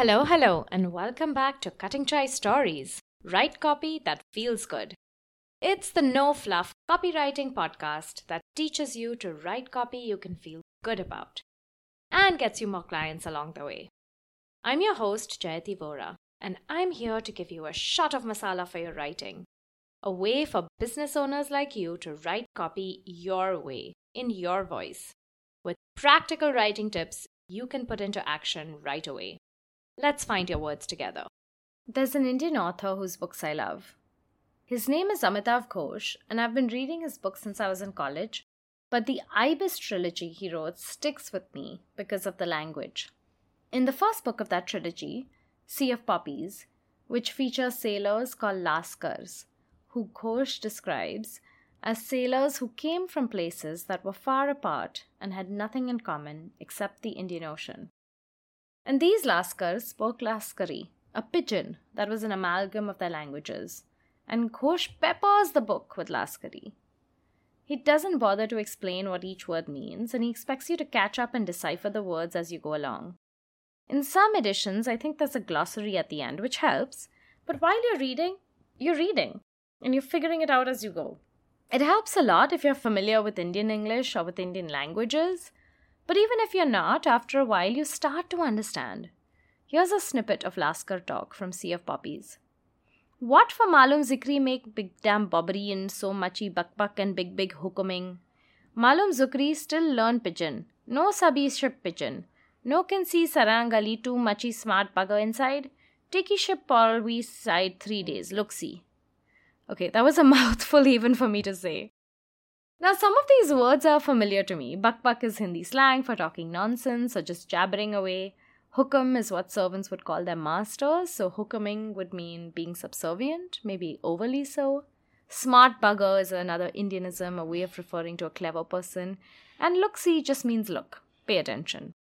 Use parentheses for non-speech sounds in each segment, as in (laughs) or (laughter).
Hello, hello, and welcome back to Cutting Chai Stories. Write copy that feels good. It's the no fluff copywriting podcast that teaches you to write copy you can feel good about and gets you more clients along the way. I'm your host, Jayati Vora, and I'm here to give you a shot of masala for your writing. A way for business owners like you to write copy your way, in your voice, with practical writing tips you can put into action right away. Let's find your words together. There's an Indian author whose books I love. His name is Amitav Ghosh, and I've been reading his books since I was in college. But the Ibis trilogy he wrote sticks with me because of the language. In the first book of that trilogy, Sea of Poppies, which features sailors called Lascars, who Ghosh describes as sailors who came from places that were far apart and had nothing in common except the Indian Ocean. And these Lascars spoke Lascari, a pidgin that was an amalgam of their languages, and Ghosh peppers the book with Lascari. He doesn't bother to explain what each word means, and he expects you to catch up and decipher the words as you go along. In some editions, I think there's a glossary at the end, which helps, but while you're reading, you're reading, and you're figuring it out as you go. It helps a lot if you're familiar with Indian English or with Indian languages, but even if you're not, after a while you start to understand. Here's a snippet of Lascar talk from Sea of Poppies. What for Malum Zikri make big damn bobbery and so muchy buck buck and big big hukuming? Malum Zikri still learn pidgin. No sabi ship pidgin. No can see sarang ali too muchy smart bugger inside. Tiki ship all we side three days. Look see. Okay, that was a (laughs) mouthful even for me to say. Now, some of these words are familiar to me. Buck is Hindi slang for talking nonsense or just jabbering away. Hookum is what servants would call their masters, so hukuming would mean being subservient, maybe overly so. Smart bugger is another Indianism, a way of referring to a clever person. And look see just means look, pay attention.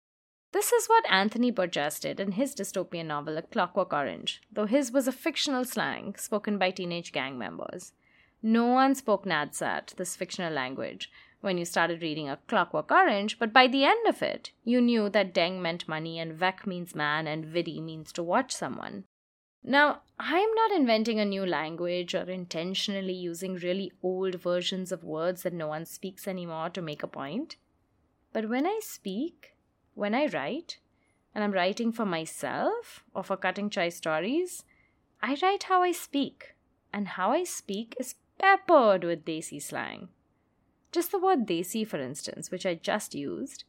This is what Anthony Burgess did in his dystopian novel A Clockwork Orange, though his was a fictional slang spoken by teenage gang members. No one spoke Nadsat, this fictional language, when you started reading A Clockwork Orange, but by the end of it, you knew that Deng meant money and Veck means man and Viddy means to watch someone. Now, I'm not inventing a new language or intentionally using really old versions of words that no one speaks anymore to make a point. But when I speak, when I write, and I'm writing for myself or for cutting chai stories, I write how I speak. And how I speak is peppered with Desi slang. Just the word Desi, for instance, which I just used,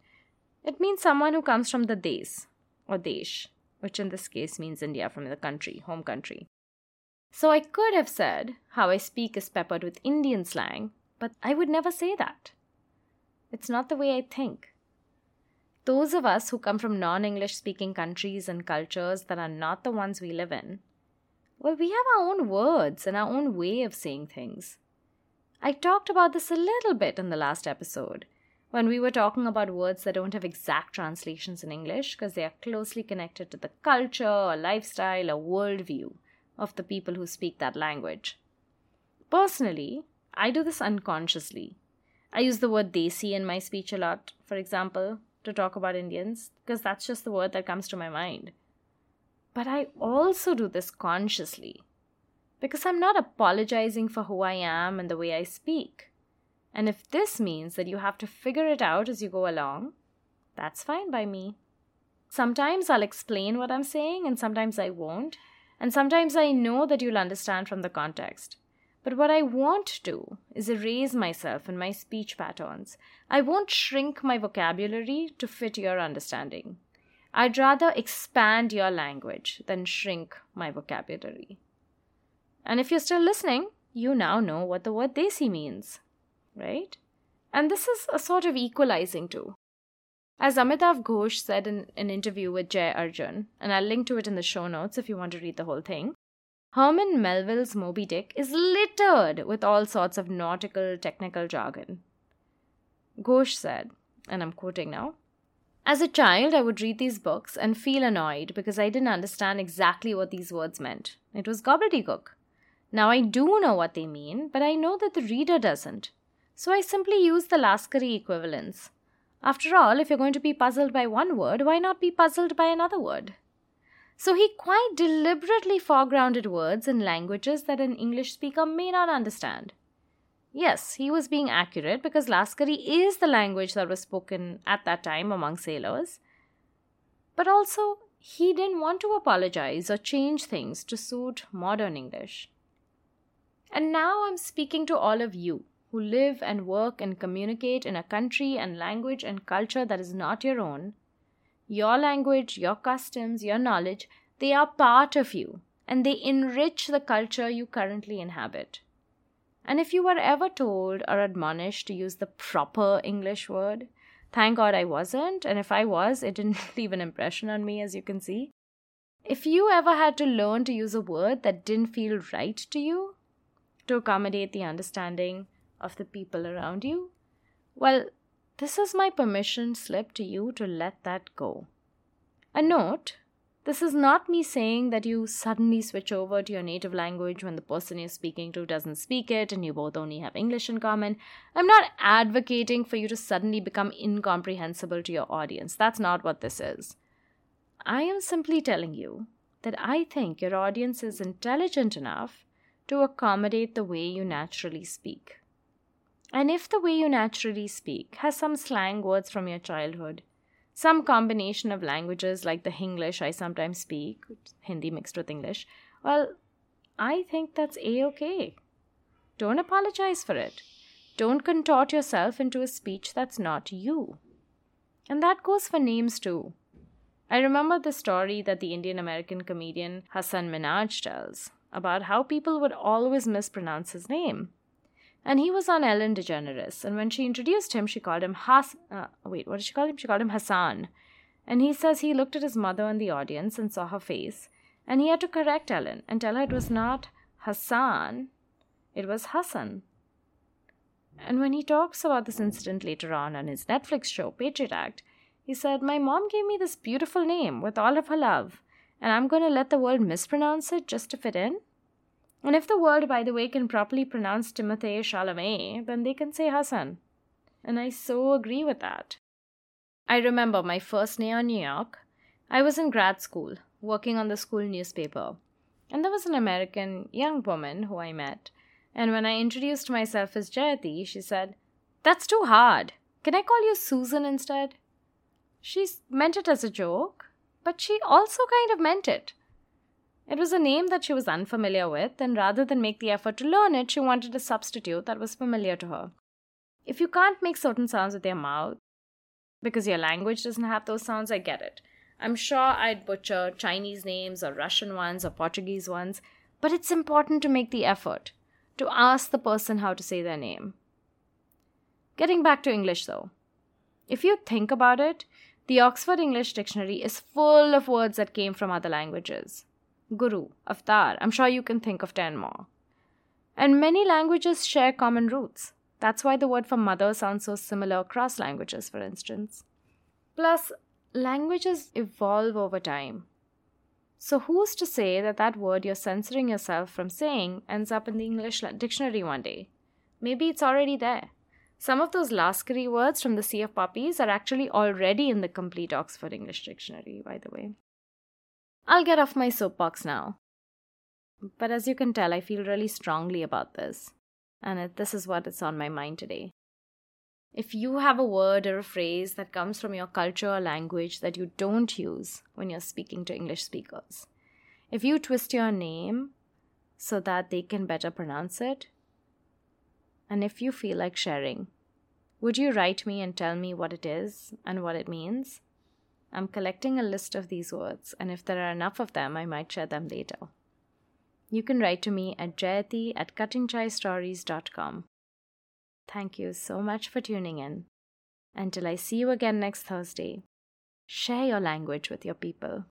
it means someone who comes from the Des or Desh, which in this case means India from the country, home country. So I could have said how I speak is peppered with Indian slang, but I would never say that. It's not the way I think. Those of us who come from non English speaking countries and cultures that are not the ones we live in well, we have our own words and our own way of saying things. I talked about this a little bit in the last episode when we were talking about words that don't have exact translations in English because they are closely connected to the culture or lifestyle or worldview of the people who speak that language. Personally, I do this unconsciously. I use the word desi in my speech a lot, for example, to talk about Indians, because that's just the word that comes to my mind. But I also do this consciously because I'm not apologizing for who I am and the way I speak. And if this means that you have to figure it out as you go along, that's fine by me. Sometimes I'll explain what I'm saying, and sometimes I won't. And sometimes I know that you'll understand from the context. But what I won't do is erase myself and my speech patterns. I won't shrink my vocabulary to fit your understanding. I'd rather expand your language than shrink my vocabulary. And if you're still listening, you now know what the word desi means, right? And this is a sort of equalizing too. As Amitav Ghosh said in an interview with Jai Arjun, and I'll link to it in the show notes if you want to read the whole thing, Herman Melville's Moby Dick is littered with all sorts of nautical technical jargon. Ghosh said, and I'm quoting now as a child, I would read these books and feel annoyed because I didn't understand exactly what these words meant. It was gobbledygook. Now I do know what they mean, but I know that the reader doesn't. So I simply use the Lascari equivalents. After all, if you're going to be puzzled by one word, why not be puzzled by another word? So he quite deliberately foregrounded words in languages that an English speaker may not understand. Yes, he was being accurate because Lascari is the language that was spoken at that time among sailors. But also, he didn't want to apologize or change things to suit modern English. And now I'm speaking to all of you who live and work and communicate in a country and language and culture that is not your own your language, your customs, your knowledge, they are part of you and they enrich the culture you currently inhabit. And if you were ever told or admonished to use the proper English word, thank God I wasn't, and if I was, it didn't (laughs) leave an impression on me, as you can see. If you ever had to learn to use a word that didn't feel right to you to accommodate the understanding of the people around you, well, this is my permission slip to you to let that go. A note this is not me saying that you suddenly switch over to your native language when the person you're speaking to doesn't speak it and you both only have English in common. I'm not advocating for you to suddenly become incomprehensible to your audience. That's not what this is. I am simply telling you that I think your audience is intelligent enough to accommodate the way you naturally speak. And if the way you naturally speak has some slang words from your childhood, some combination of languages like the Hinglish I sometimes speak, Hindi mixed with English, well, I think that's a okay. Don't apologize for it. Don't contort yourself into a speech that's not you. And that goes for names too. I remember the story that the Indian American comedian Hasan Minhaj tells about how people would always mispronounce his name. And he was on Ellen DeGeneres. And when she introduced him, she called him Has. Uh, wait, what did she call him? She called him Hassan. And he says he looked at his mother in the audience and saw her face. And he had to correct Ellen and tell her it was not Hassan, it was Hasan. And when he talks about this incident later on on his Netflix show, Patriot Act, he said, My mom gave me this beautiful name with all of her love, and I'm going to let the world mispronounce it just to fit in? And if the world, by the way, can properly pronounce Timothée Chalamet, then they can say Hasan. And I so agree with that. I remember my first day on New York. I was in grad school, working on the school newspaper. And there was an American young woman who I met. And when I introduced myself as Jayati, she said, That's too hard. Can I call you Susan instead? She meant it as a joke, but she also kind of meant it. It was a name that she was unfamiliar with, and rather than make the effort to learn it, she wanted a substitute that was familiar to her. If you can't make certain sounds with your mouth, because your language doesn't have those sounds, I get it. I'm sure I'd butcher Chinese names or Russian ones or Portuguese ones, but it's important to make the effort to ask the person how to say their name. Getting back to English though, if you think about it, the Oxford English Dictionary is full of words that came from other languages. Guru, Avatar. I'm sure you can think of 10 more. And many languages share common roots. That's why the word for mother sounds so similar across languages, for instance. Plus, languages evolve over time. So, who's to say that that word you're censoring yourself from saying ends up in the English dictionary one day? Maybe it's already there. Some of those Lascari words from the Sea of Poppies are actually already in the complete Oxford English Dictionary, by the way. I'll get off my soapbox now. But as you can tell, I feel really strongly about this, and it, this is what is on my mind today. If you have a word or a phrase that comes from your culture or language that you don't use when you're speaking to English speakers, if you twist your name so that they can better pronounce it, and if you feel like sharing, would you write me and tell me what it is and what it means? I'm collecting a list of these words, and if there are enough of them, I might share them later. You can write to me at jayati at cuttingchaistories.com. Thank you so much for tuning in. Until I see you again next Thursday, share your language with your people.